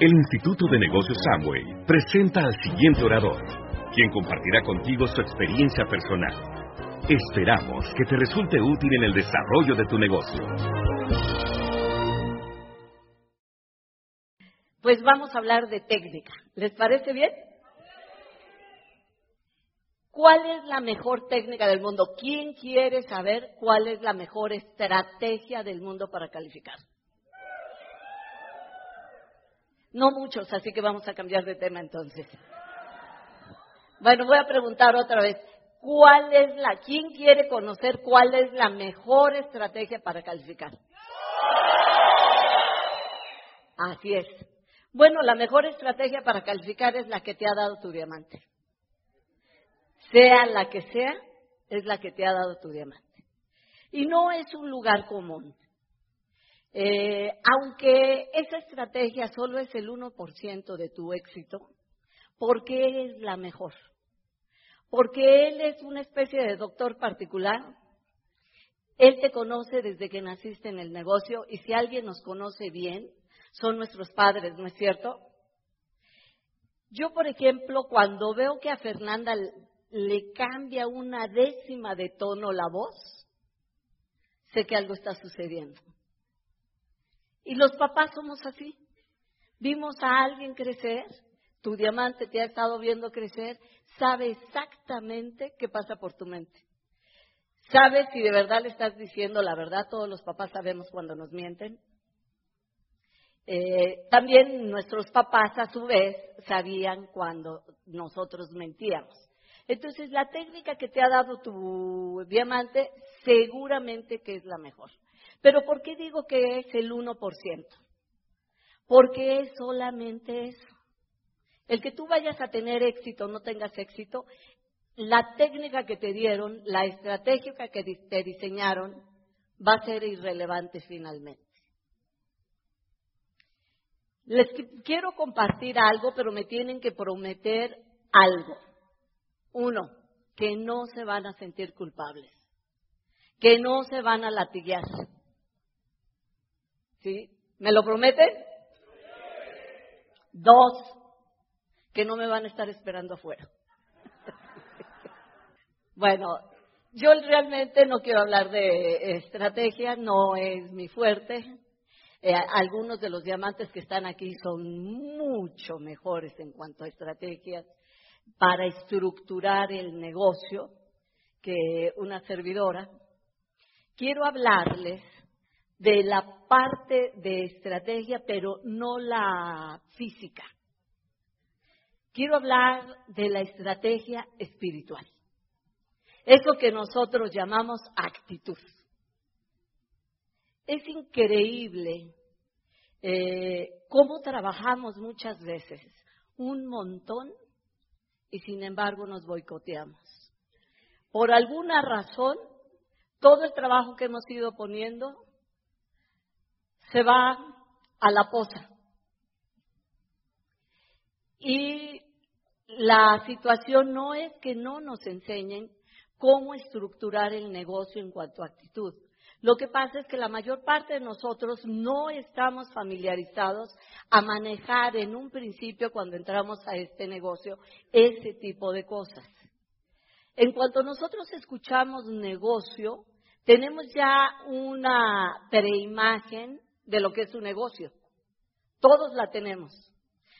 El Instituto de Negocios Samway presenta al siguiente orador, quien compartirá contigo su experiencia personal. Esperamos que te resulte útil en el desarrollo de tu negocio. Pues vamos a hablar de técnica. ¿Les parece bien? ¿Cuál es la mejor técnica del mundo? ¿Quién quiere saber cuál es la mejor estrategia del mundo para calificar? No muchos, así que vamos a cambiar de tema entonces. Bueno, voy a preguntar otra vez. ¿Cuál es la, quién quiere conocer cuál es la mejor estrategia para calificar? Así es. Bueno, la mejor estrategia para calificar es la que te ha dado tu diamante sea la que sea, es la que te ha dado tu diamante. Y no es un lugar común. Eh, aunque esa estrategia solo es el 1% de tu éxito, porque es la mejor. Porque él es una especie de doctor particular. Él te conoce desde que naciste en el negocio y si alguien nos conoce bien, son nuestros padres, ¿no es cierto? Yo, por ejemplo, cuando veo que a Fernanda le cambia una décima de tono la voz, sé que algo está sucediendo. Y los papás somos así. Vimos a alguien crecer, tu diamante te ha estado viendo crecer, sabe exactamente qué pasa por tu mente. Sabe si de verdad le estás diciendo la verdad, todos los papás sabemos cuando nos mienten. Eh, también nuestros papás a su vez sabían cuando nosotros mentíamos. Entonces, la técnica que te ha dado tu diamante seguramente que es la mejor. Pero ¿por qué digo que es el 1%? Porque es solamente eso. El que tú vayas a tener éxito o no tengas éxito, la técnica que te dieron, la estrategia que te diseñaron, va a ser irrelevante finalmente. Les quiero compartir algo, pero me tienen que prometer algo. Uno, que no se van a sentir culpables, que no se van a latiguear. ¿Sí? ¿Me lo prometen? Dos, que no me van a estar esperando afuera. bueno, yo realmente no quiero hablar de estrategia, no es mi fuerte. Eh, algunos de los diamantes que están aquí son mucho mejores en cuanto a estrategias para estructurar el negocio que una servidora, quiero hablarles de la parte de estrategia, pero no la física. Quiero hablar de la estrategia espiritual. Eso que nosotros llamamos actitud. Es increíble eh, cómo trabajamos muchas veces un montón y sin embargo nos boicoteamos. Por alguna razón, todo el trabajo que hemos ido poniendo se va a la poza. Y la situación no es que no nos enseñen cómo estructurar el negocio en cuanto a actitud. Lo que pasa es que la mayor parte de nosotros no estamos familiarizados a manejar en un principio cuando entramos a este negocio ese tipo de cosas. En cuanto nosotros escuchamos negocio, tenemos ya una preimagen de lo que es un negocio. Todos la tenemos.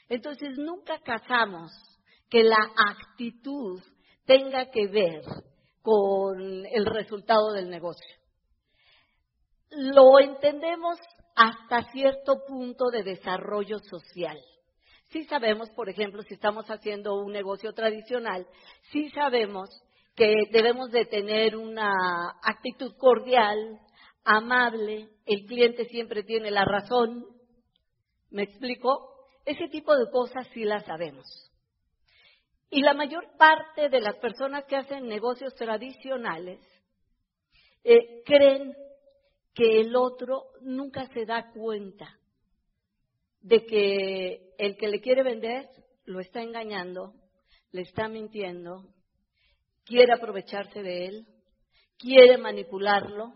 Entonces nunca casamos que la actitud tenga que ver con el resultado del negocio lo entendemos hasta cierto punto de desarrollo social. Sí sabemos, por ejemplo, si estamos haciendo un negocio tradicional, sí sabemos que debemos de tener una actitud cordial, amable, el cliente siempre tiene la razón. ¿Me explico? Ese tipo de cosas sí las sabemos. Y la mayor parte de las personas que hacen negocios tradicionales eh, creen que el otro nunca se da cuenta de que el que le quiere vender lo está engañando, le está mintiendo, quiere aprovecharse de él, quiere manipularlo,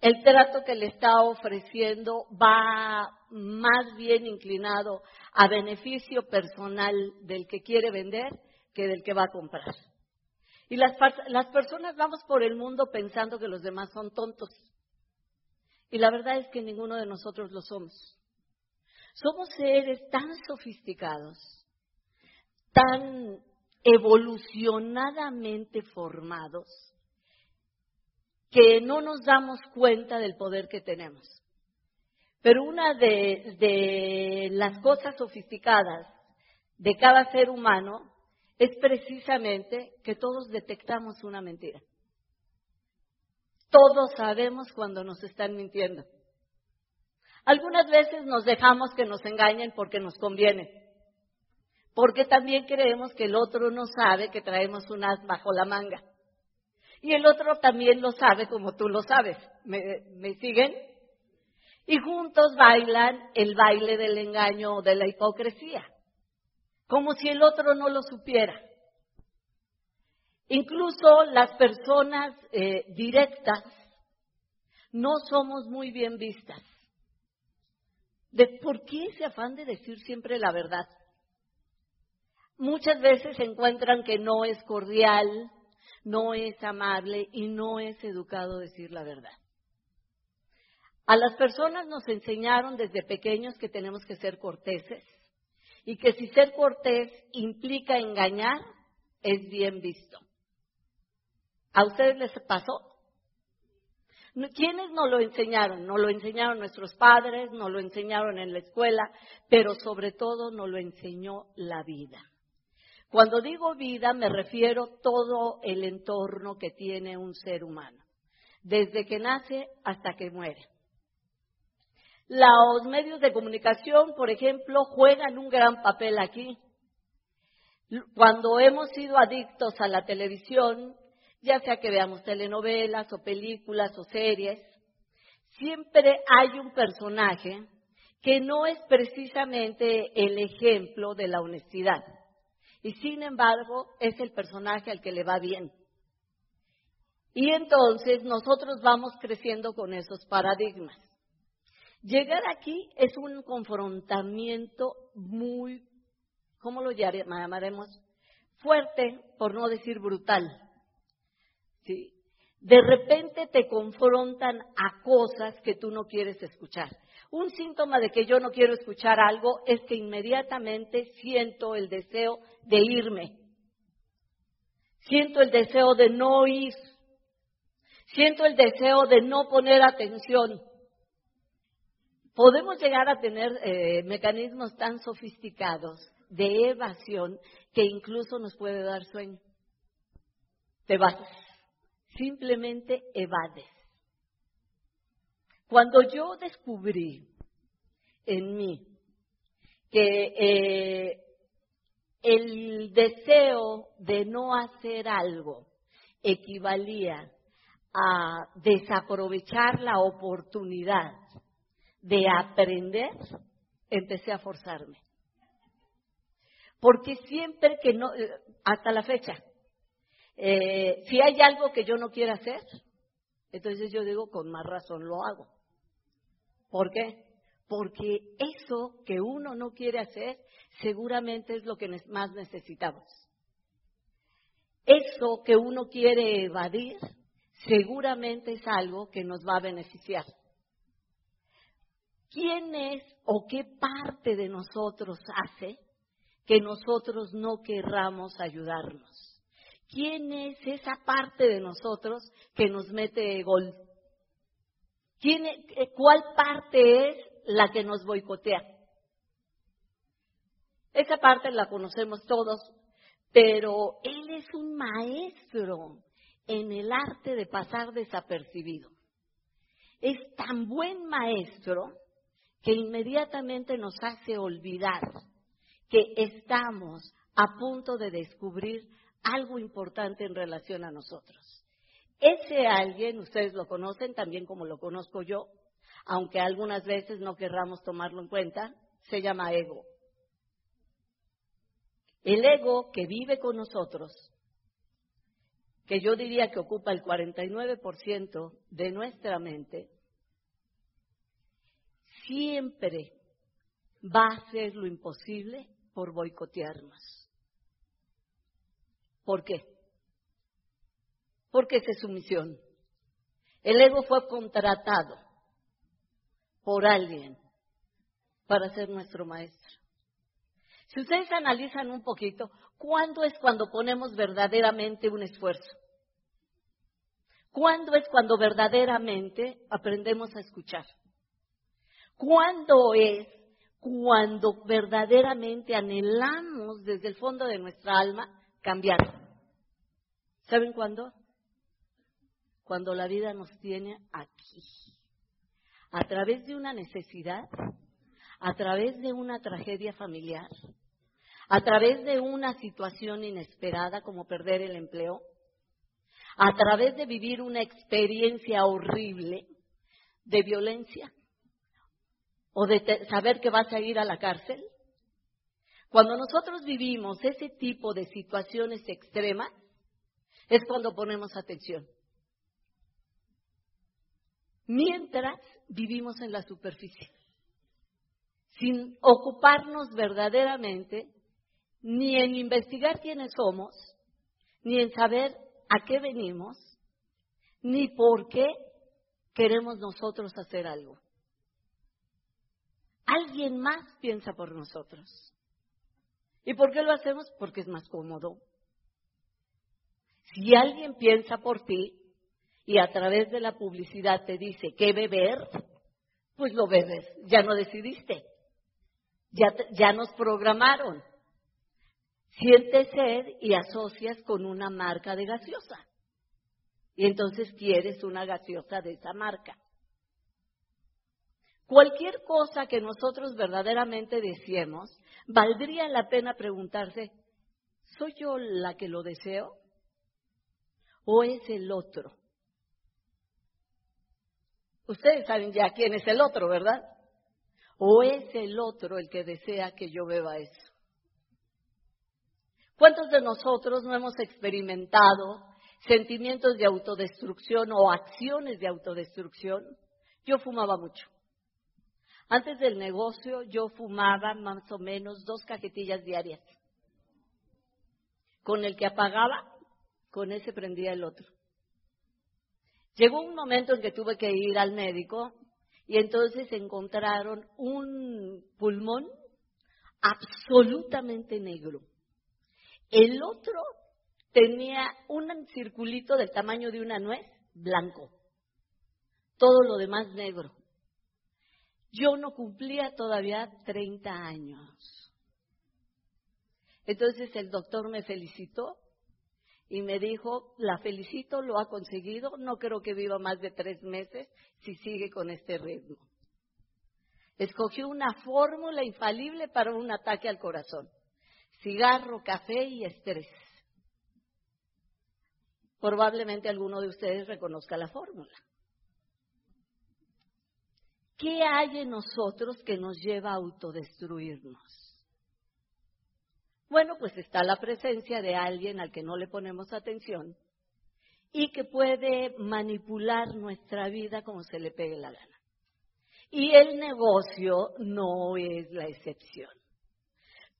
el trato que le está ofreciendo va más bien inclinado a beneficio personal del que quiere vender que del que va a comprar. Y las, las personas vamos por el mundo pensando que los demás son tontos. Y la verdad es que ninguno de nosotros lo somos. Somos seres tan sofisticados, tan evolucionadamente formados, que no nos damos cuenta del poder que tenemos. Pero una de, las cosas sofisticadas de cada ser humano es precisamente que todos detectamos una mentira. Todos sabemos cuando nos están mintiendo. Algunas veces nos dejamos que nos engañen porque nos conviene, porque también creemos que el otro no sabe que traemos un as bajo la manga. Y el otro también lo sabe como tú lo sabes. ¿Me, siguen? Y juntos bailan el baile del engaño o de la hipocresía, como si el otro no lo supiera. Incluso las personas eh, directas no somos muy bien vistas. ¿De por qué ese afán de decir siempre la verdad? Muchas veces encuentran que no es cordial, no es amable y no es educado decir la verdad. A las personas nos enseñaron desde pequeños que tenemos que ser corteses y que si ser cortés implica engañar, es bien visto. ¿A ustedes les pasó? ¿Quiénes nos lo enseñaron? Nos lo enseñaron nuestros padres, nos lo enseñaron en la escuela, pero sobre todo nos lo enseñó la vida. Cuando digo vida me refiero todo el entorno que tiene un ser humano, desde que nace hasta que muere. Los medios de comunicación, por ejemplo, juegan un gran papel aquí. Cuando hemos sido adictos a la televisión, ya sea que veamos telenovelas o películas o series, siempre hay un personaje que no es precisamente el ejemplo de la honestidad y sin embargo es el personaje al que le va bien. Y entonces nosotros vamos creciendo con esos paradigmas. Llegar aquí es un confrontamiento muy, ¿cómo lo llamaremos? Fuerte, por no decir brutal. ¿Sí? De repente te confrontan a cosas que tú no quieres escuchar. Un síntoma de que yo no quiero escuchar algo es que inmediatamente siento el deseo de irme. Siento el deseo de no ir. Siento el deseo de no poner atención. Podemos llegar a tener eh, mecanismos tan sofisticados de evasión que incluso nos puede dar sueño. Te vas. Simplemente evades. Cuando yo descubrí en mí que eh, el deseo de no hacer algo equivalía a desaprovechar la oportunidad de aprender, empecé a forzarme. Porque siempre que no, eh, hasta la fecha, eh, si hay algo que yo no quiero hacer, entonces yo digo, con más razón lo hago. ¿Por qué? Porque eso que uno no quiere hacer seguramente es lo que más necesitamos. Eso que uno quiere evadir seguramente es algo que nos va a beneficiar. ¿Quién es o qué parte de nosotros hace que nosotros no querramos ayudarnos? ¿Quién es esa parte de nosotros que nos mete gol? Eh, ¿Cuál parte es la que nos boicotea? Esa parte la conocemos todos, pero él es un maestro en el arte de pasar desapercibido. Es tan buen maestro que inmediatamente nos hace olvidar que estamos a punto de descubrir algo importante en relación a nosotros. Ese alguien, ustedes lo conocen también como lo conozco yo, aunque algunas veces no querramos tomarlo en cuenta, se llama ego. El ego que vive con nosotros que yo diría que ocupa el 49% de nuestra mente, siempre va a hacer lo imposible por boicotearnos. ¿Por qué? Porque esa es su misión. El ego fue contratado por alguien para ser nuestro maestro. Si ustedes analizan un poquito, ¿cuándo es cuando ponemos verdaderamente un esfuerzo? ¿Cuándo es cuando verdaderamente aprendemos a escuchar? ¿Cuándo es cuando verdaderamente anhelamos desde el fondo de nuestra alma cambiar? ¿Saben cuándo? Cuando la vida nos tiene aquí, a través de una necesidad, a través de una tragedia familiar, a través de una situación inesperada como perder el empleo, a través de vivir una experiencia horrible de violencia o de saber que vas a ir a la cárcel. Cuando nosotros vivimos ese tipo de situaciones extremas, es cuando ponemos atención. Mientras vivimos en la superficie, sin ocuparnos verdaderamente ni en investigar quiénes somos, ni en saber a qué venimos, ni por qué queremos nosotros hacer algo. Alguien más piensa por nosotros. ¿Y por qué lo hacemos? Porque es más cómodo. Si alguien piensa por ti y a través de la publicidad te dice qué beber, pues lo bebes, ya no decidiste. Ya, ya nos programaron. Sientes sed y asocias con una marca de gaseosa. Y entonces quieres una gaseosa de esa marca. Cualquier cosa que nosotros verdaderamente deseemos, valdría la pena preguntarse, ¿soy yo la que lo deseo? ¿O es el otro? Ustedes saben ya quién es el otro, ¿verdad? ¿O es el otro el que desea que yo beba eso? ¿Cuántos de nosotros no hemos experimentado sentimientos de autodestrucción o acciones de autodestrucción? Yo fumaba mucho. Antes del negocio yo fumaba más o menos dos cajetillas diarias. Con el que apagaba, con ese prendía el otro. Llegó un momento en que tuve que ir al médico y entonces encontraron un pulmón absolutamente negro. El otro tenía un circulito del tamaño de una nuez blanco. Todo lo demás negro. Yo no cumplía todavía 30 años. Entonces el doctor me felicitó y me dijo, la felicito, lo ha conseguido, no creo que viva más de tres meses si sigue con este ritmo. Escogió una fórmula infalible para un ataque al corazón. Cigarro, café y estrés. Probablemente alguno de ustedes reconozca la fórmula. ¿Qué hay en nosotros que nos lleva a autodestruirnos? Bueno, pues está la presencia de alguien al que no le ponemos atención y que puede manipular nuestra vida como se le pegue la gana. Y el negocio no es la excepción.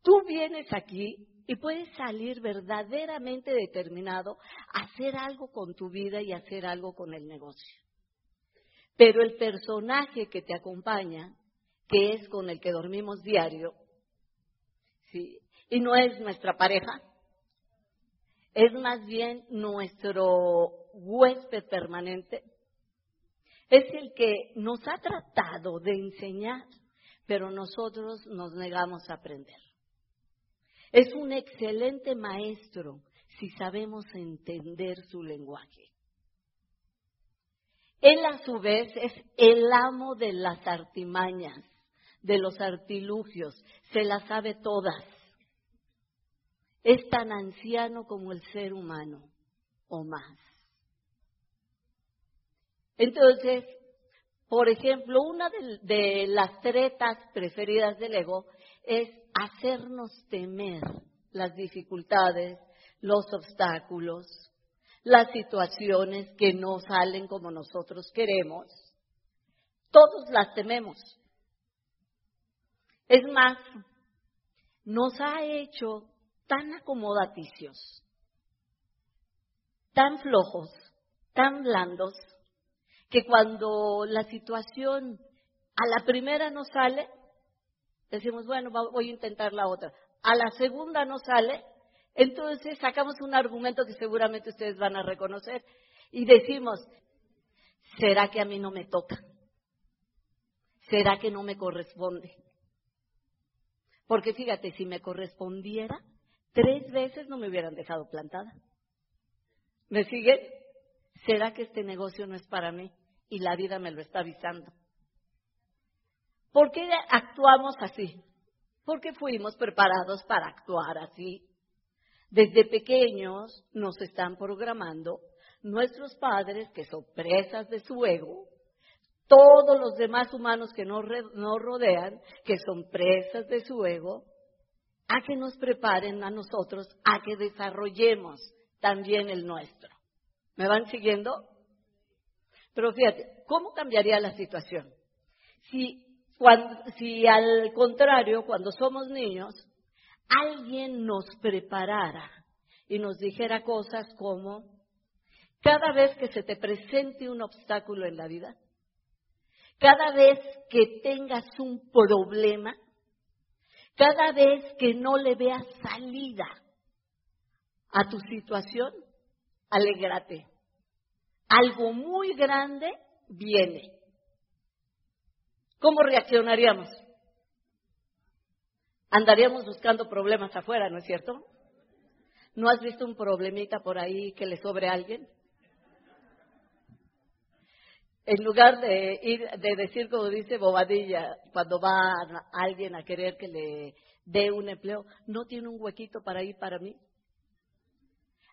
Tú vienes aquí y puedes salir verdaderamente determinado a hacer algo con tu vida y hacer algo con el negocio. Pero el personaje que te acompaña, que es con el que dormimos diario, ¿sí? Y no es nuestra pareja, es más bien nuestro huésped permanente, es el que nos ha tratado de enseñar, pero nosotros nos negamos a aprender. Es un excelente maestro si sabemos entender su lenguaje. Él a su vez es el amo de las artimañas, de los artilugios, se las sabe todas. Es tan anciano como el ser humano o más. Entonces, por ejemplo, una de, las tretas preferidas del ego es hacernos temer las dificultades, los obstáculos, las situaciones que no salen como nosotros queremos, todos las tememos. Es más, nos ha hecho tan acomodaticios, tan flojos, tan blandos, que cuando la situación a la primera no sale, decimos, bueno, voy a intentar la otra. A la segunda no sale, entonces sacamos un argumento que seguramente ustedes van a reconocer y decimos, ¿será que a mí no me toca? ¿Será que no me corresponde? Porque fíjate, si me correspondiera, tres veces no me hubieran dejado plantada. ¿Me siguen? ¿Será que este negocio no es para mí? Y la vida me lo está avisando. ¿Por qué actuamos así? Porque fuimos preparados para actuar así. Desde pequeños nos están programando nuestros padres, que son presas de su ego, todos los demás humanos que nos, rodean, que son presas de su ego, a que nos preparen a nosotros, a que desarrollemos también el nuestro. ¿Me van siguiendo? Pero fíjate, ¿cómo cambiaría la situación? Si, si al contrario, cuando somos niños, alguien nos preparara y nos dijera cosas como, cada vez que se te presente un obstáculo en la vida, cada vez que tengas un problema, cada vez que no le veas salida a tu situación, alégrate. Algo muy grande viene. ¿Cómo reaccionaríamos? Andaríamos buscando problemas afuera, ¿no es cierto? ¿No has visto un problemita por ahí que le sobre a alguien? En lugar de ir, de decir como dice Bobadilla, cuando va alguien a querer que le dé un empleo, no tiene un huequito para ir para mí.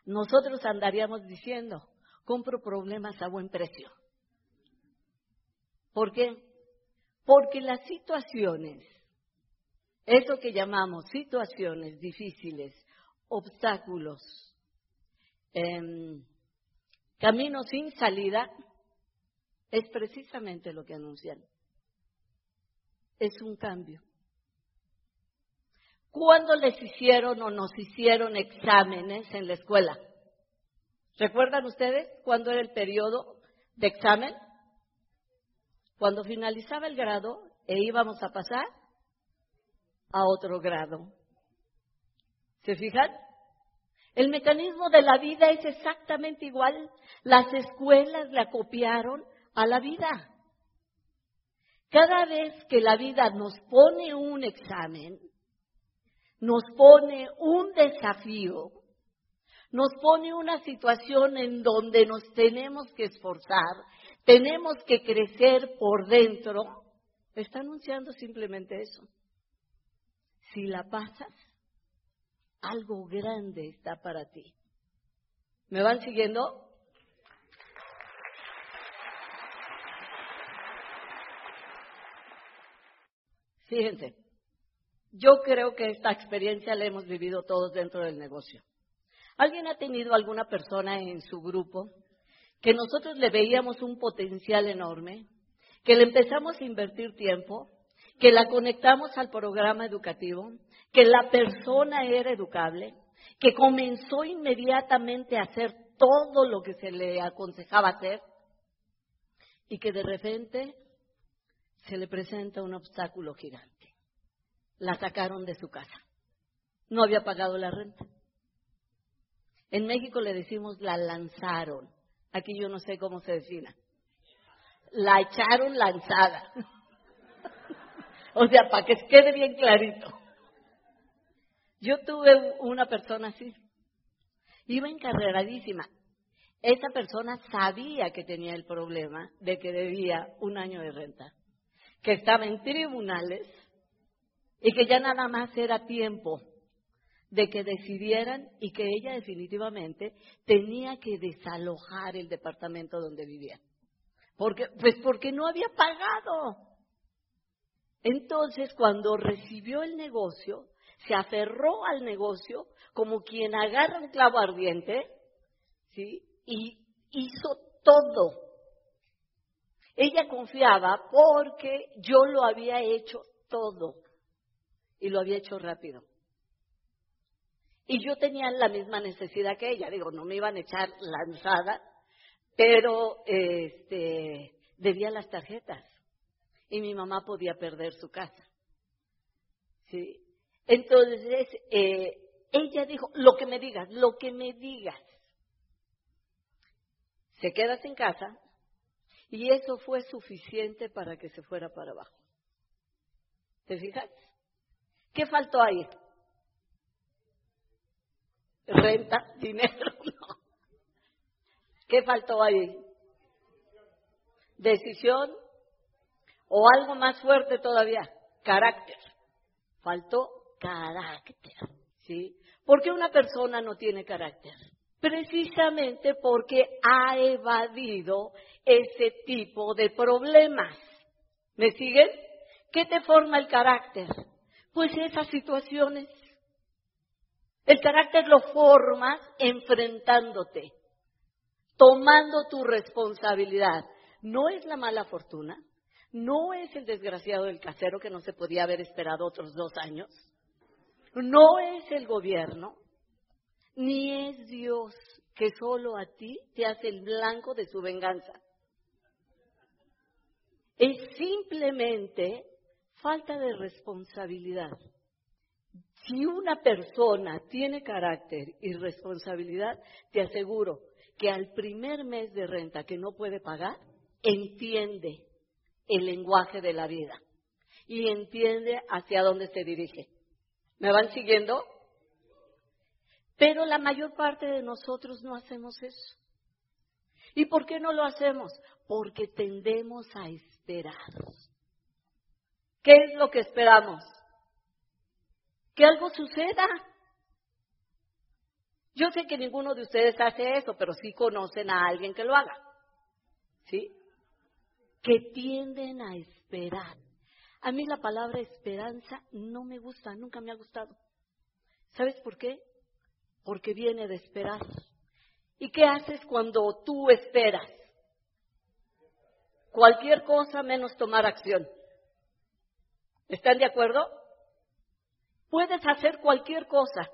Nosotros andaríamos diciendo, compro problemas a buen precio. ¿Por qué? Porque las situaciones, eso que llamamos situaciones difíciles, obstáculos, em, caminos sin salida, es precisamente lo que anuncian. Es un cambio. ¿Cuándo les hicieron o nos hicieron exámenes en la escuela? ¿Recuerdan ustedes cuándo era el periodo de examen? Cuando finalizaba el grado e íbamos a pasar a otro grado. ¿Se fijan? El mecanismo de la vida es exactamente igual. Las escuelas la copiaron a la vida. Cada vez que la vida nos pone un examen, nos pone un desafío, nos pone una situación en donde nos tenemos que esforzar, tenemos que crecer por dentro, está anunciando simplemente eso. Si la pasas, algo grande está para ti. ¿Me van siguiendo? Fíjense, yo creo que esta experiencia la hemos vivido todos dentro del negocio. ¿Alguien ha tenido alguna persona en su grupo que nosotros le veíamos un potencial enorme, que le empezamos a invertir tiempo, que la conectamos al programa educativo, que la persona era educable, que comenzó inmediatamente a hacer todo lo que se le aconsejaba hacer y que de repente se le presenta un obstáculo gigante. La sacaron de su casa. No había pagado la renta. En México le decimos la lanzaron. Aquí yo no sé cómo se defina. La echaron lanzada. o sea, para que quede bien clarito. Yo tuve una persona así. Iba encarreradísima. Esa persona sabía que tenía el problema de que debía un año de renta que estaba en tribunales y que ya nada más era tiempo de que decidieran y que ella definitivamente tenía que desalojar el departamento donde vivía. Porque, pues porque no había pagado. Entonces, cuando recibió el negocio, se aferró al negocio como quien agarra un clavo ardiente, y hizo todo. Ella confiaba porque yo lo había hecho todo y lo había hecho rápido. Y yo tenía la misma necesidad que ella, digo, no me iban a echar lanzada, pero este, debía las tarjetas y mi mamá podía perder su casa. ¿Sí? Entonces, eh, ella dijo, lo que me digas, lo que me digas. Se queda en casa y eso fue suficiente para que se fuera para abajo. ¿Te fijas? ¿Qué faltó ahí? Renta, dinero, no. ¿Qué faltó ahí? Decisión o algo más fuerte todavía, carácter. Faltó carácter, ¿sí? ¿Por qué una persona no tiene carácter? Precisamente porque ha evadido ese tipo de problemas. ¿Me siguen? ¿Qué te forma el carácter? Pues esas situaciones. El carácter lo formas enfrentándote, tomando tu responsabilidad. No es la mala fortuna, no es el desgraciado del casero que no se podía haber esperado otros dos años, no es el gobierno, ni es Dios que solo a ti te hace el blanco de su venganza. Es simplemente falta de responsabilidad. Si una persona tiene carácter y responsabilidad, te aseguro que al primer mes de renta que no puede pagar, entiende el lenguaje de la vida y entiende hacia dónde se dirige. ¿Me van siguiendo? Pero la mayor parte de nosotros no hacemos eso. ¿Y por qué no lo hacemos? Porque tendemos a esperar. ¿Qué es lo que esperamos? Que algo suceda. Yo sé que ninguno de ustedes hace eso, pero sí conocen a alguien que lo haga. ¿Sí? Que tienden a esperar. A mí la palabra esperanza no me gusta, nunca me ha gustado. ¿Sabes por qué? Porque viene de esperar. ¿Y qué haces cuando tú esperas? Cualquier cosa menos tomar acción. ¿Están de acuerdo? Puedes hacer cualquier cosa,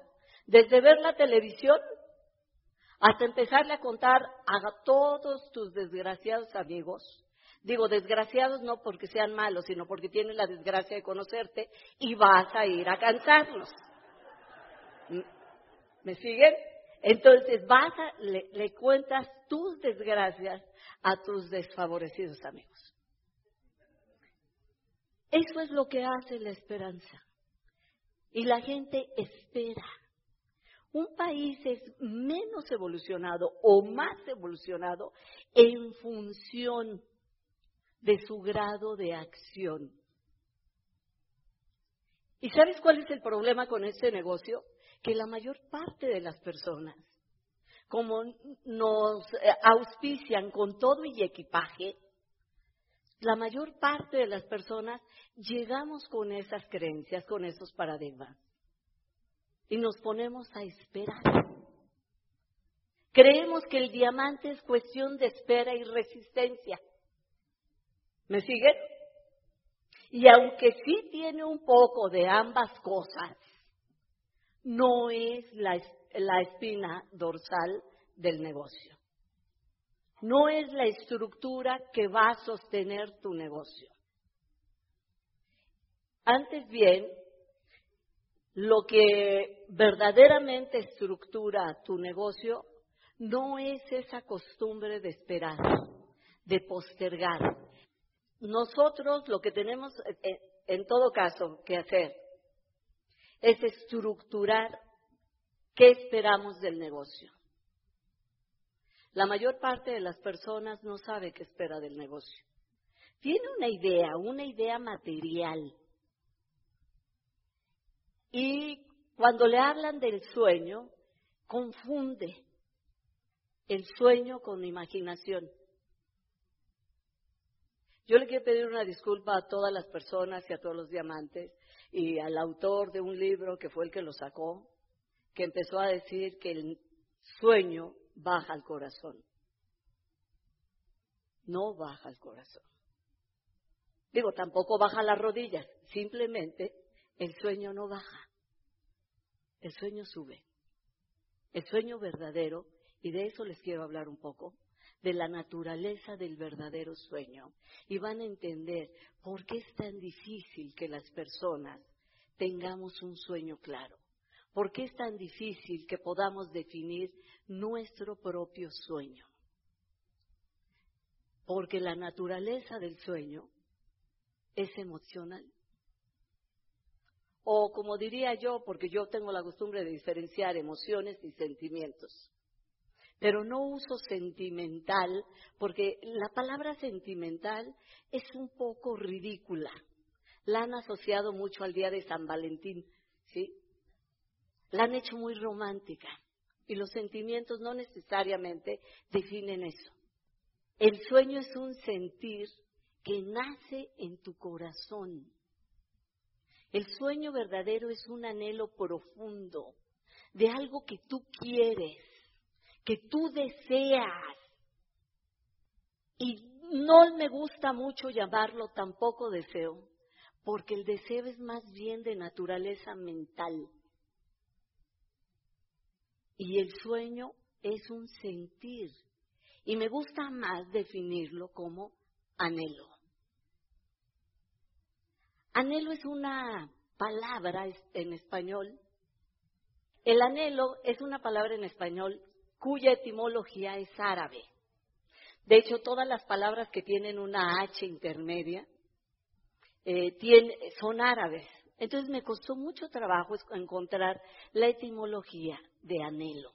desde ver la televisión hasta empezarle a contar a todos tus desgraciados amigos. Digo, desgraciados no porque sean malos, sino porque tienen la desgracia de conocerte y vas a ir a cansarlos. ¿Me siguen? Entonces vas a, le, le cuentas tus desgracias a tus desfavorecidos amigos. Eso es lo que hace la esperanza. Y la gente espera. Un país es menos evolucionado o más evolucionado en función de su grado de acción. ¿Y sabes cuál es el problema con este negocio? Que la mayor parte de las personas, como nos eh, auspician con todo y equipaje, la mayor parte de las personas llegamos con esas creencias, con esos paradigmas. Y nos ponemos a esperar. Creemos que el diamante es cuestión de espera y resistencia. ¿Me siguen? Y aunque sí tiene un poco de ambas cosas, no es la, espina dorsal del negocio no es la estructura que va a sostener tu negocio. Antes bien, lo que verdaderamente estructura tu negocio no es esa costumbre de esperar, de postergar. Nosotros lo que tenemos eh, eh, en todo caso que hacer es estructurar qué esperamos del negocio. La mayor parte de las personas no sabe qué espera del negocio. Tiene una idea, una idea material. Y cuando le hablan del sueño, confunde el sueño con imaginación. Yo le quiero pedir una disculpa a todas las personas y a todos los diamantes y al autor de un libro que fue el que lo sacó, que empezó a decir que el sueño baja al corazón. No baja al corazón. Digo, tampoco baja las rodillas, simplemente el sueño no baja. El sueño sube. El sueño verdadero, y de eso les quiero hablar un poco, de la naturaleza del verdadero sueño. Y van a entender por qué es tan difícil que las personas tengamos un sueño claro. ¿Por qué es tan difícil que podamos definir nuestro propio sueño? Porque la naturaleza del sueño es emocional. O como diría yo, porque yo tengo la costumbre de diferenciar emociones y sentimientos. Pero no uso sentimental, porque la palabra sentimental es un poco ridícula. La han asociado mucho al día de San Valentín, ¿sí? La han hecho muy romántica. Y los sentimientos no necesariamente definen eso. El sueño es un sentir que nace en tu corazón. El sueño verdadero es un anhelo profundo de algo que tú quieres, que tú deseas. Y no me gusta mucho llamarlo tampoco deseo, porque el deseo es más bien de naturaleza mental. Y el sueño es un sentir. Y me gusta más definirlo como anhelo. Anhelo es una palabra en español. El anhelo es una palabra en español cuya etimología es árabe. De hecho, todas las palabras que tienen una H intermedia eh, son árabes. Entonces me costó mucho trabajo encontrar la etimología de anhelo.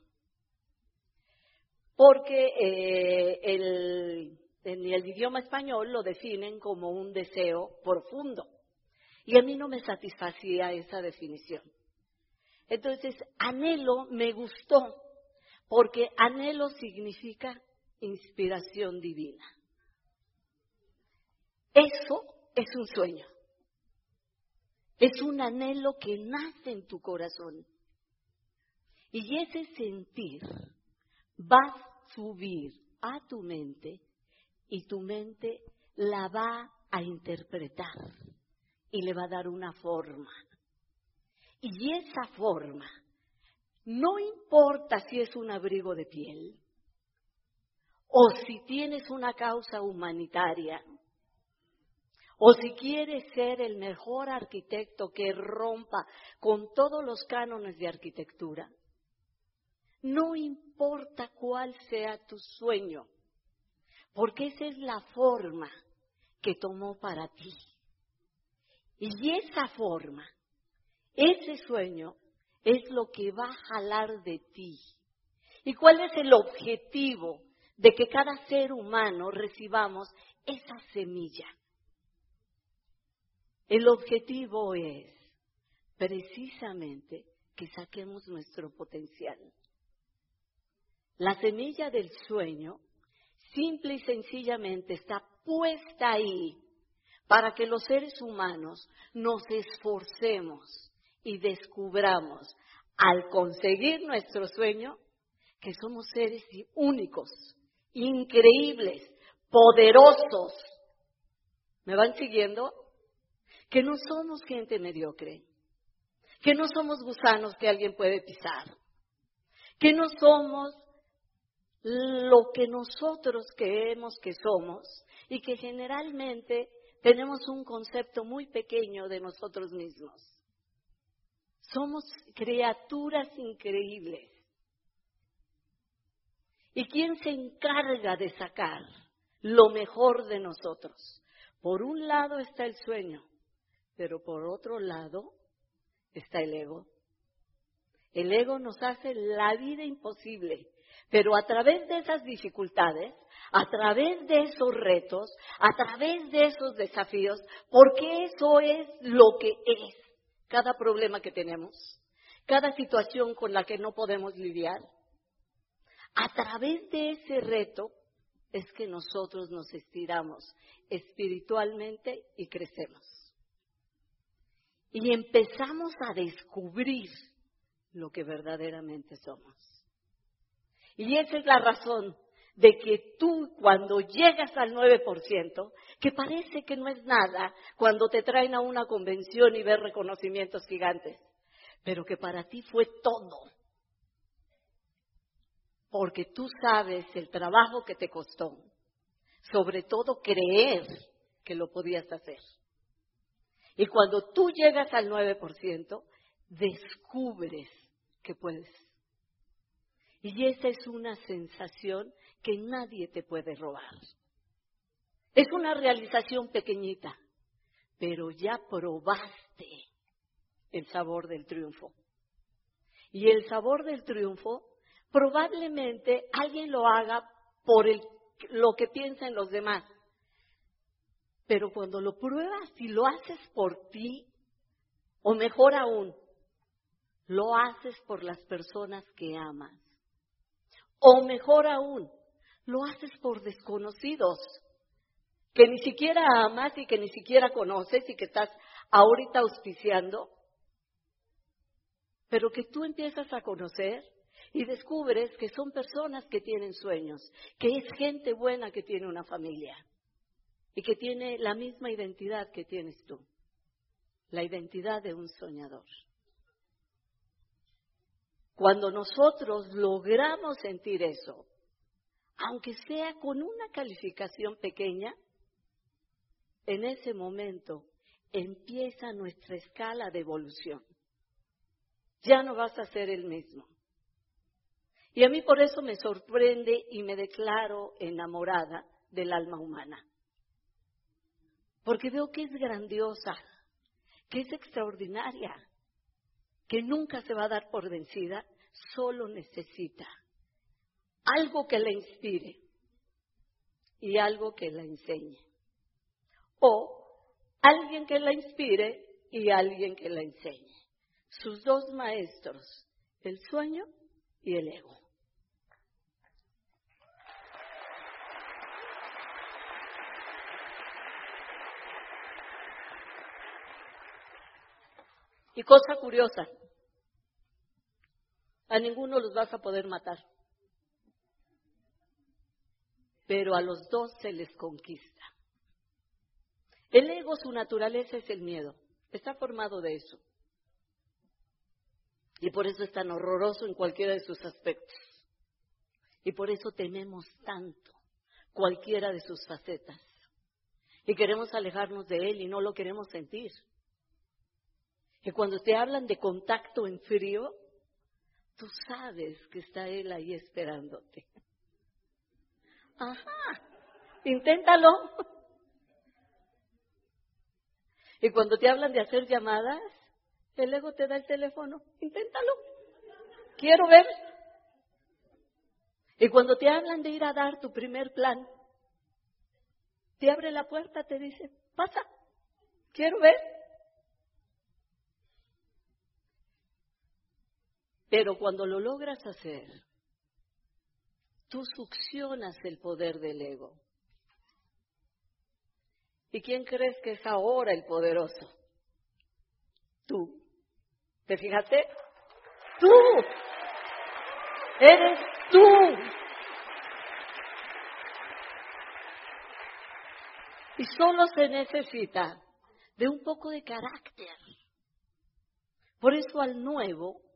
Porque eh, en el idioma español lo definen como un deseo profundo. Y a mí no me satisfacía esa definición. Entonces, anhelo me gustó, porque anhelo significa inspiración divina. Eso es un sueño. Es un anhelo que nace en tu corazón. Y ese sentir va a subir a tu mente y tu mente la va a interpretar y le va a dar una forma. Y esa forma, no importa si es un abrigo de piel o si tienes una causa humanitaria, o si quieres ser el mejor arquitecto que rompa con todos los cánones de arquitectura, no importa cuál sea tu sueño, porque esa es la forma que tomó para ti. Y esa forma, ese sueño, es lo que va a jalar de ti. ¿Y cuál es el objetivo de que cada ser humano recibamos esa semilla? El objetivo es precisamente que saquemos nuestro potencial. La semilla del sueño simple y sencillamente está puesta ahí para que los seres humanos nos esforcemos y descubramos al conseguir nuestro sueño que somos seres únicos, increíbles, poderosos. ¿Me van siguiendo? Que no somos gente mediocre, que no somos gusanos que alguien puede pisar, que no somos lo que nosotros creemos que somos y que generalmente tenemos un concepto muy pequeño de nosotros mismos. Somos criaturas increíbles. ¿Y quién se encarga de sacar lo mejor de nosotros? Por un lado está el sueño, pero por otro lado está el ego. El ego nos hace la vida imposible, pero a través de esas dificultades a través de esos retos, a través de esos desafíos, porque eso es lo que es cada problema que tenemos, cada situación con la que no podemos lidiar. A través de ese reto es que nosotros nos estiramos espiritualmente y crecemos. Y empezamos a descubrir lo que verdaderamente somos. Y esa es la razón de que tú cuando llegas al 9%, que parece que no es nada cuando te traen a una convención y ves reconocimientos gigantes, pero que para ti fue todo. Porque tú sabes el trabajo que te costó, sobre todo creer que lo podías hacer. Y cuando tú llegas al 9%, descubres que puedes. Y esa es una sensación que nadie te puede robar. Es una realización pequeñita, pero ya probaste el sabor del triunfo. Y el sabor del triunfo probablemente alguien lo haga por lo que piensan los demás. Pero cuando lo pruebas y lo haces por ti, o mejor aún, lo haces por las personas que amas. O mejor aún, lo haces por desconocidos que ni siquiera amas y que ni siquiera conoces y que estás ahorita auspiciando, pero que tú empiezas a conocer y descubres que son personas que tienen sueños, que es gente buena que tiene una familia y que tiene la misma identidad que tienes tú, la identidad de un soñador. Cuando nosotros logramos sentir eso, aunque sea con una calificación pequeña, en ese momento empieza nuestra escala de evolución. Ya no vas a ser el mismo. Y a mí por eso me sorprende y me declaro enamorada del alma humana. Porque veo que es grandiosa, que es extraordinaria, que nunca se va a dar por vencida, solo necesita algo que la inspire y algo que la enseñe. O alguien que la inspire y alguien que la enseñe. Sus dos maestros, el sueño y el ego. Y cosa curiosa, a ninguno los vas a poder matar pero a los dos se les conquista. El ego, su naturaleza es el miedo, está formado de eso. Y por eso es tan horroroso en cualquiera de sus aspectos. Y por eso tememos tanto cualquiera de sus facetas. Y queremos alejarnos de él y no lo queremos sentir. Que cuando te hablan de contacto en frío, tú sabes que está él ahí esperándote. Ajá, inténtalo. Y cuando te hablan de hacer llamadas, el ego te da el teléfono, inténtalo. Quiero ver. Y cuando te hablan de ir a dar tu primer plan, te abre la puerta, te dice, pasa, quiero ver. Pero cuando lo logras hacer, tú succionas el poder del ego. ¿Y quién crees que es ahora el poderoso? Tú. ¿Te fijaste? Tú. Eres tú. Y solo se necesita de un poco de carácter. Por eso al nuevo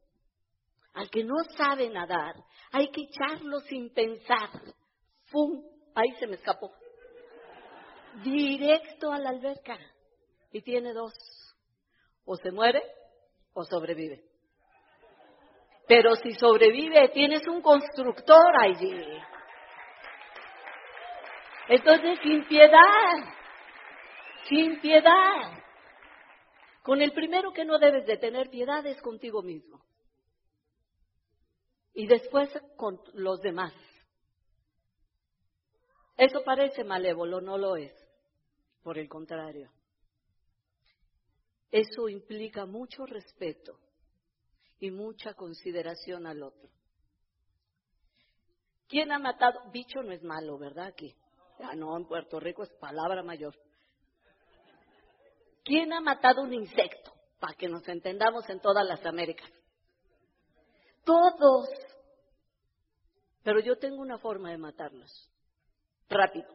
al que no sabe nadar, hay que echarlo sin pensar. ¡Fum! Ahí se me escapó. Directo a la alberca. Y tiene dos. O se muere o sobrevive. Pero si sobrevive, tienes un constructor allí. Entonces, sin piedad, sin piedad. Con el primero que no debes de tener piedad es contigo mismo y después con los demás. Eso parece malévolo, no lo es. Por el contrario. Eso implica mucho respeto y mucha consideración al otro. ¿Quién ha matado? Bicho no es malo, ¿verdad? Aquí. Ah, no, en Puerto Rico es palabra mayor. ¿Quién ha matado un insecto? Para que nos entendamos en todas las Américas. Todos Pero yo tengo una forma de matarlos. Rápido.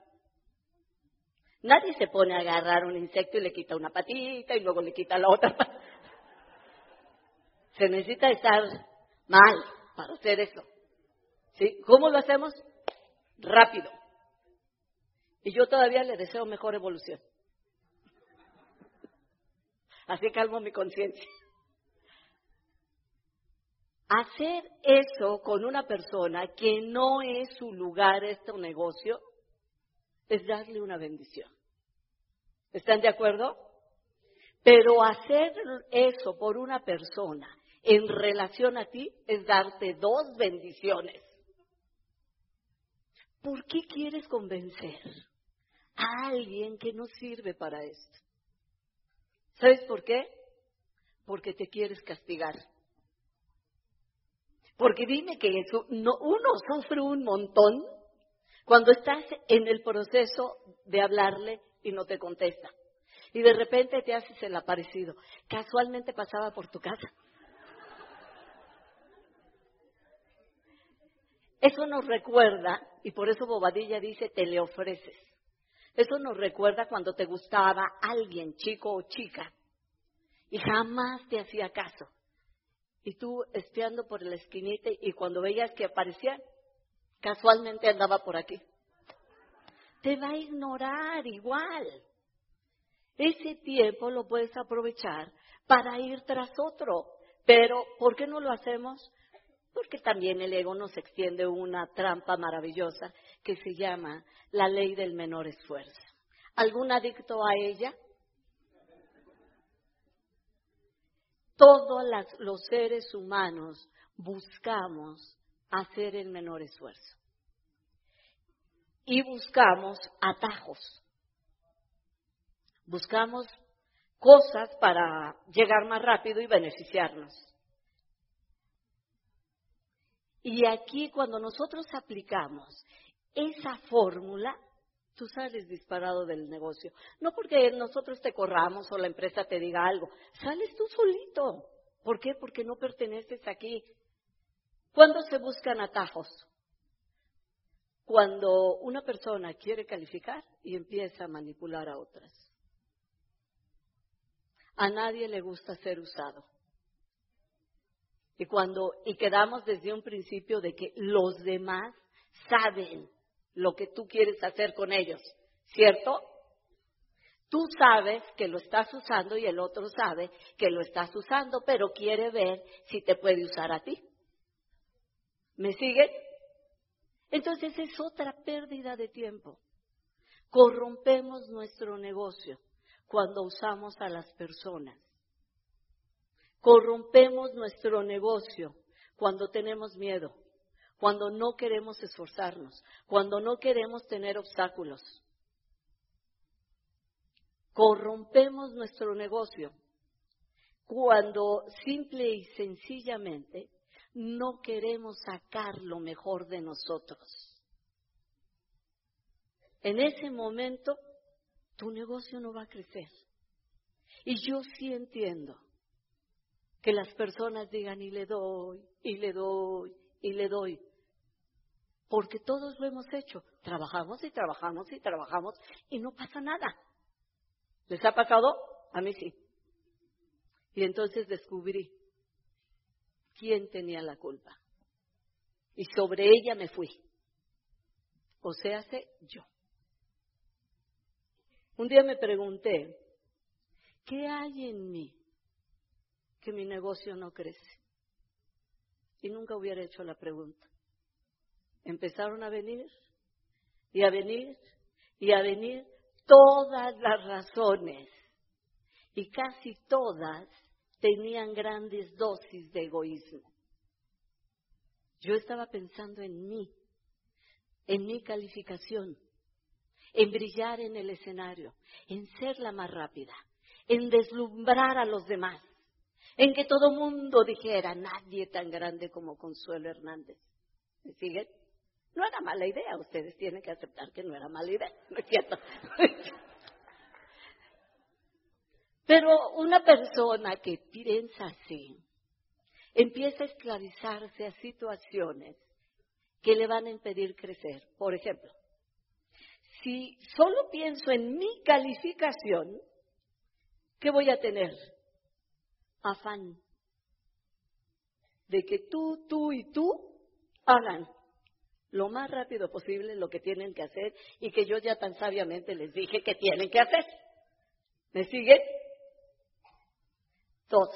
Nadie se pone a agarrar un insecto y le quita una patita y luego le quita la otra. Se necesita estar mal para hacer eso. ¿Sí? ¿Cómo lo hacemos? Rápido. Y yo todavía le deseo mejor evolución. Así calmo mi conciencia. Hacer eso con una persona que no es su lugar, este negocio, es darle una bendición. ¿Están de acuerdo? Pero hacer eso por una persona en relación a ti es darte dos bendiciones. ¿Por qué quieres convencer a alguien que no sirve para esto? ¿Sabes por qué? Porque te quieres castigar. Porque dime que eso, no, uno sufre un montón cuando estás en el proceso de hablarle y no te contesta. Y de repente te haces el aparecido. Casualmente pasaba por tu casa. Eso nos recuerda, y por eso Bobadilla dice, te le ofreces. Eso nos recuerda cuando te gustaba alguien, chico o chica, y jamás te hacía caso. Y tú espiando por el esquinita y cuando veías que aparecía, casualmente andaba por aquí. Te va a ignorar igual. Ese tiempo lo puedes aprovechar para ir tras otro. Pero, ¿por qué no lo hacemos? porque también el ego nos extiende una trampa maravillosa que se llama la ley del menor esfuerzo. ¿Algún adicto a ella? Todos los seres humanos buscamos hacer el menor esfuerzo. Y buscamos atajos. Buscamos cosas para llegar más rápido y beneficiarnos. Y aquí cuando nosotros aplicamos esa fórmula, tú sales disparado del negocio. No porque nosotros te corramos o la empresa te diga algo, sales tú solito. ¿Por qué? Porque no perteneces aquí. ¿Cuándo se buscan atajos? Cuando una persona quiere calificar y empieza a manipular a otras. A nadie le gusta ser usado. Y cuando, y quedamos desde un principio de que los demás saben lo que tú quieres hacer con ellos, ¿cierto? Tú sabes que lo estás usando y el otro sabe que lo estás usando, pero quiere ver si te puede usar a ti. ¿Me siguen? Entonces es otra pérdida de tiempo. Corrompemos nuestro negocio cuando usamos a las personas Corrompemos nuestro negocio cuando tenemos miedo, cuando no queremos esforzarnos, cuando no queremos tener obstáculos. Corrompemos nuestro negocio cuando simple y sencillamente no queremos sacar lo mejor de nosotros. En ese momento, tu negocio no va a crecer. Y yo sí entiendo que las personas digan y le doy, y le doy, y le doy. Porque todos lo hemos hecho. Trabajamos y trabajamos y trabajamos y no pasa nada. ¿Les ha pasado? A mí sí. Y entonces descubrí quién tenía la culpa. Y sobre ella me fui. O sea, hace yo. Un día me pregunté, ¿qué hay en mí que mi negocio no crece. Y nunca hubiera hecho la pregunta. Empezaron a venir y a venir y a venir todas las razones. Y casi todas tenían grandes dosis de egoísmo. Yo estaba pensando en mí, en mi calificación, en brillar en el escenario, en ser la más rápida, en deslumbrar a los demás en que todo mundo dijera, nadie tan grande como Consuelo Hernández. ¿Me siguen? No era mala idea, ustedes tienen que aceptar que no era mala idea, ¿no es cierto? Pero una persona que piensa así, empieza a esclavizarse a situaciones que le van a impedir crecer. Por ejemplo, si solo pienso en mi calificación, ¿qué voy a tener? Afán de que tú, tú y tú hagan lo más rápido posible lo que tienen que hacer y que yo ya tan sabiamente les dije que tienen que hacer. ¿Me siguen? Dos.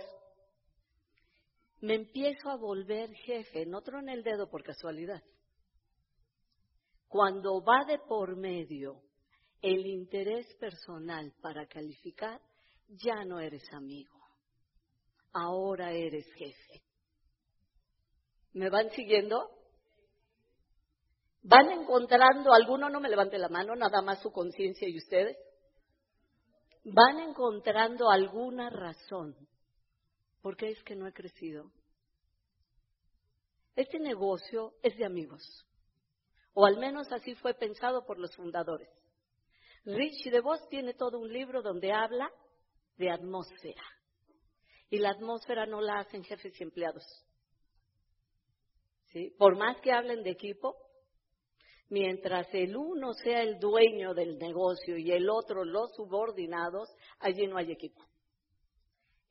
Me empiezo a volver jefe, no en el dedo por casualidad. Cuando va de por medio el interés personal para calificar, ya no eres amigo. Ahora eres jefe. ¿Me van siguiendo? ¿Van encontrando, alguno no me levante la mano, nada más su conciencia y ustedes? ¿Van encontrando alguna razón? ¿Por qué es que no he crecido? Este negocio es de amigos, o al menos así fue pensado por los fundadores. Rich DeVos tiene todo un libro donde habla de atmósfera. Y la atmósfera no la hacen jefes y empleados. Por más que hablen de equipo, mientras el uno sea el dueño del negocio y el otro los subordinados, allí no hay equipo.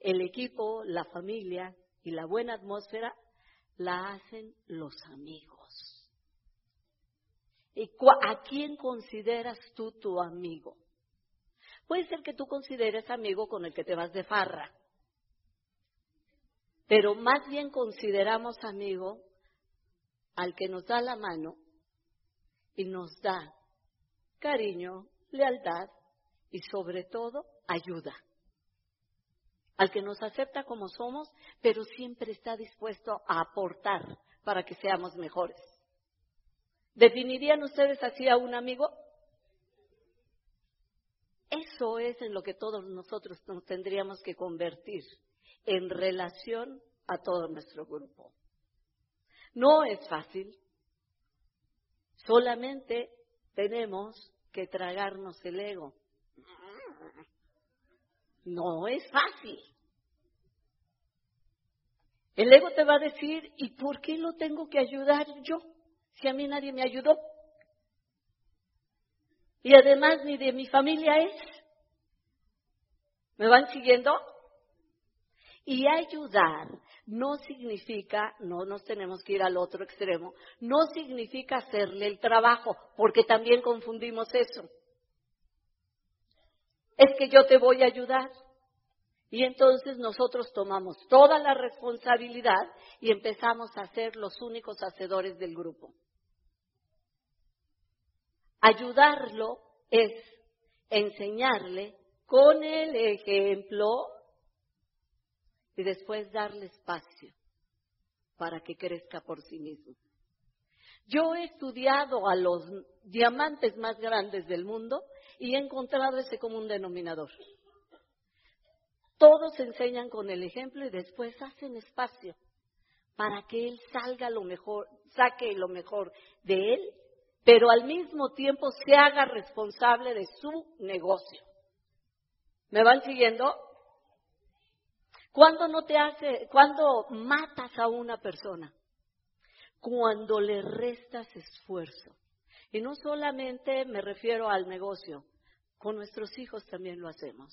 El equipo, la familia y la buena atmósfera la hacen los amigos. ¿Y a quién consideras tú tu amigo? Puede ser que tú consideres amigo con el que te vas de farra, pero más bien consideramos amigo al que nos da la mano y nos da cariño, lealtad y sobre todo ayuda. Al que nos acepta como somos, pero siempre está dispuesto a aportar para que seamos mejores. ¿Definirían ustedes así a un amigo? Eso es en lo que todos nosotros nos tendríamos que convertir en relación a todo nuestro grupo. No es fácil. Solamente tenemos que tragarnos el ego. No es fácil. El ego te va a decir, ¿y por qué lo tengo que ayudar yo? Si a mí nadie me ayudó. Y además ni de mi familia es. ¿Me van siguiendo? Y ayudar no significa, no nos tenemos que ir al otro extremo, no significa hacerle el trabajo, porque también confundimos eso. Es que yo te voy a ayudar. Y entonces nosotros tomamos toda la responsabilidad y empezamos a ser los únicos hacedores del grupo. Ayudarlo es enseñarle con el ejemplo y después darle espacio para que crezca por sí mismo. Yo he estudiado a los diamantes más grandes del mundo y he encontrado ese común denominador. Todos enseñan con el ejemplo y después hacen espacio para que él salga lo mejor, saque lo mejor de él, pero al mismo tiempo se haga responsable de su negocio. ¿Me van siguiendo? ¿Cuándo no te hace, cuando matas a una persona? Cuando le restas esfuerzo. Y no solamente me refiero al negocio, con nuestros hijos también lo hacemos.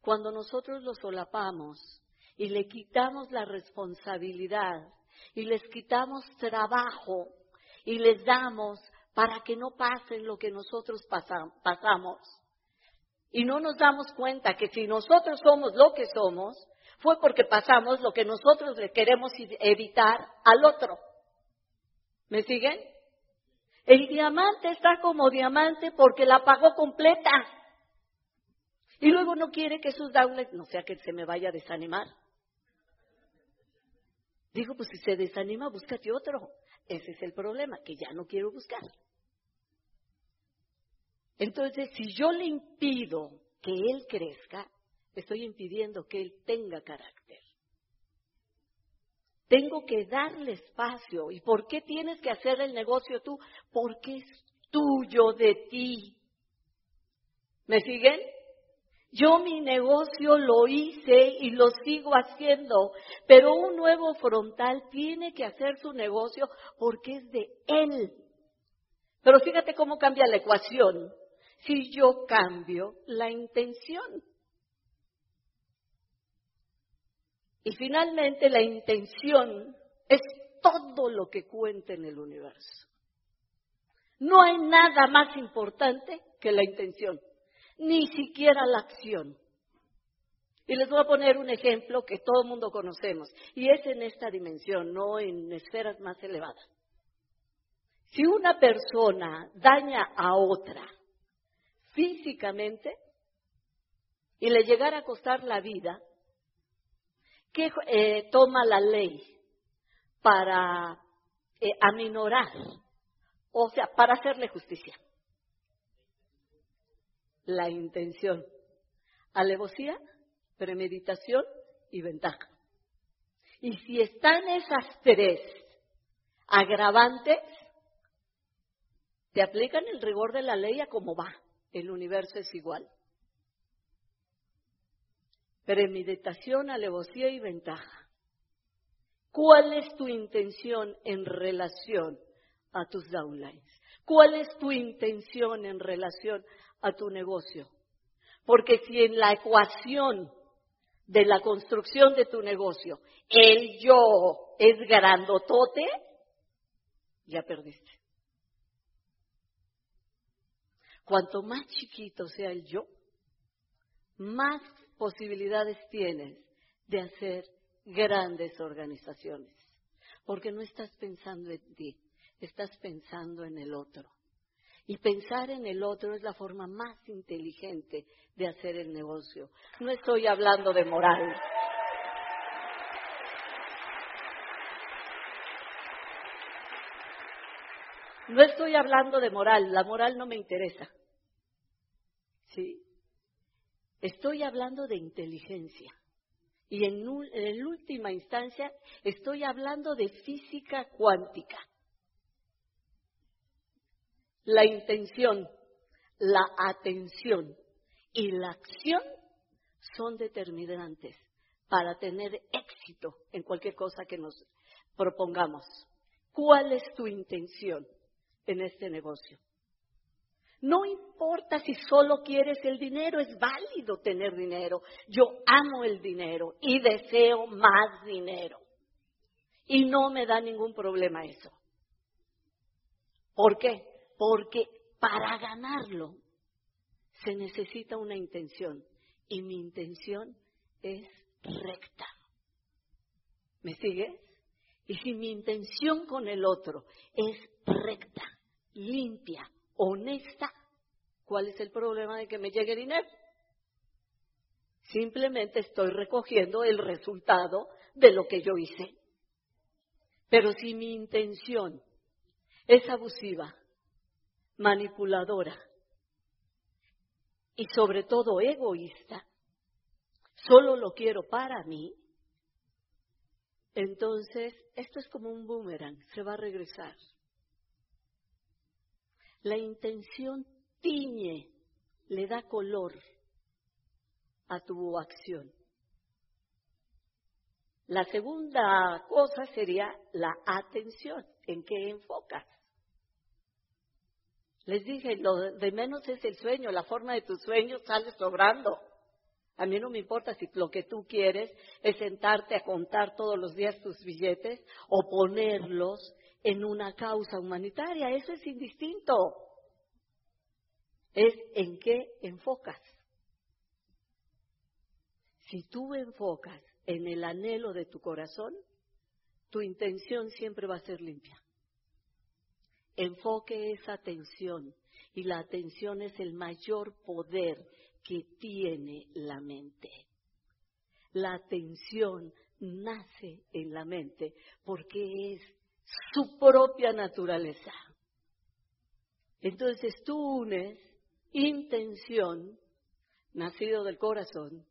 Cuando nosotros los solapamos y le quitamos la responsabilidad y les quitamos trabajo y les damos para que no pasen lo que nosotros pasamos. Y no nos damos cuenta que si nosotros somos lo que somos, fue porque pasamos lo que nosotros le queremos evitar al otro. ¿Me siguen? El diamante está como diamante porque la pagó completa. Y luego no quiere que sus downlets, no sea que se me vaya a desanimar. Digo, pues si se desanima, búscate otro. Ese es el problema, que ya no quiero buscar. Entonces, si yo le impido que él crezca, estoy impidiendo que él tenga carácter. Tengo que darle espacio. ¿Y por qué tienes que hacer el negocio tú? Porque es tuyo de ti. ¿Me siguen? Yo mi negocio lo hice y lo sigo haciendo, pero un nuevo frontal tiene que hacer su negocio porque es de él. Pero fíjate cómo cambia la ecuación si yo cambio la intención. Y finalmente la intención es todo lo que cuenta en el universo. No hay nada más importante que la intención, ni siquiera la acción. Y les voy a poner un ejemplo que todo el mundo conocemos, y es en esta dimensión, no en esferas más elevadas. Si una persona daña a otra físicamente y le llegara a costar la vida, ¿qué eh, toma la ley para eh, aminorar o sea, para hacerle justicia. La intención. Alevosía, premeditación y ventaja. Y si están esas tres agravantes, te aplican el rigor de la ley a cómo va. El universo es igual. Premeditación, alevosía y ventaja. ¿Cuál es tu intención en relación a tus downlines? ¿Cuál es tu intención en relación a tu negocio? Porque si en la ecuación de la construcción de tu negocio el yo es grandotote, ya perdiste. Cuanto más chiquito sea el yo, más posibilidades tienes de hacer grandes organizaciones, porque no estás pensando en ti, estás pensando en el otro. Y pensar en el otro es la forma más inteligente de hacer el negocio. No estoy hablando de moral. No estoy hablando de moral, la moral no me interesa. ¿Sí? Estoy hablando de inteligencia. Y en, en última instancia estoy hablando de física cuántica la intención, la atención y la acción son determinantes para tener éxito en cualquier cosa que nos propongamos. ¿Cuál es tu intención en este negocio? No importa si solo quieres el dinero, es válido tener dinero. Yo amo el dinero y deseo más dinero. Y no me da ningún problema eso. ¿Por qué? Porque para ganarlo se necesita una intención y mi intención es recta. ¿Me sigues? Y si mi intención con el otro es recta, limpia, honesta, ¿cuál es el problema de que me llegue dinero? Simplemente estoy recogiendo el resultado de lo que yo hice. Pero si mi intención es abusiva, manipuladora y sobre todo egoísta, solo lo quiero para mí, entonces esto es como un boomerang, se va a regresar. La intención tiñe, le da color a tu acción. La segunda cosa sería la atención, en qué enfocas. Les dije, lo de menos es el sueño, la forma de tu sueño sale sobrando. A mí no me importa si lo que tú quieres es sentarte a contar todos los días tus billetes o ponerlos en una causa humanitaria. Eso es indistinto. Es en qué enfocas. Si tú enfocas en el anhelo de tu corazón, tu intención siempre va a ser limpia. Enfoque esa atención y la atención es el mayor poder que tiene la mente. La atención nace en la mente porque es su propia naturaleza. Entonces tú unes intención, nacido del corazón,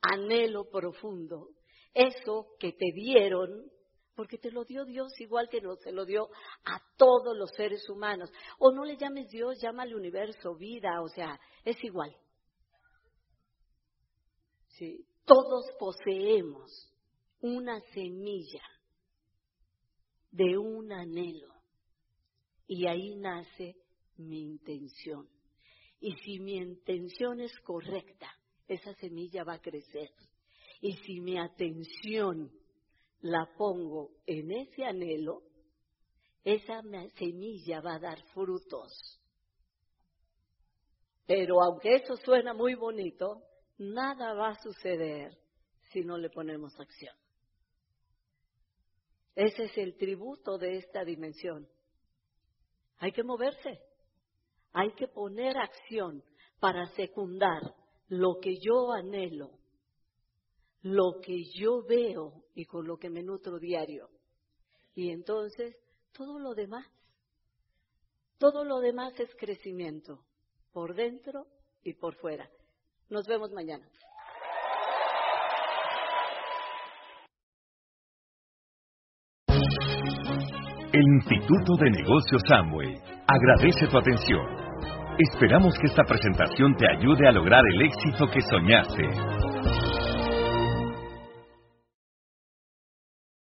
anhelo profundo, eso que te dieron porque te lo dio Dios igual que se lo dio a todos los seres humanos. O no le llames Dios, llámale universo, vida, o sea, es igual. ¿sí? Todos poseemos una semilla de un anhelo y ahí nace mi intención. Y si mi intención es correcta, esa semilla va a crecer. Y si mi atención la pongo en ese anhelo, esa semilla va a dar frutos. Pero aunque eso suena muy bonito, nada va a suceder si no le ponemos acción. Ese es el tributo de esta dimensión. Hay que moverse, hay que poner acción para secundar lo que yo anhelo, lo que yo veo y con lo que me nutro diario. Y entonces todo lo demás, todo lo demás es crecimiento, por dentro y por fuera. Nos vemos mañana. El Instituto de Negocios Samway agradece tu atención. Esperamos que esta presentación te ayude a lograr el éxito que soñaste.